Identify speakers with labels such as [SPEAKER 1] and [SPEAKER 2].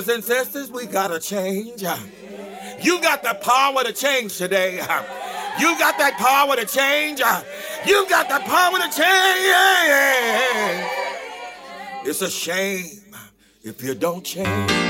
[SPEAKER 1] Brothers and sisters, we gotta change. You got the power to change today. You got that power to change. You got the power to change. It's a shame if you don't change.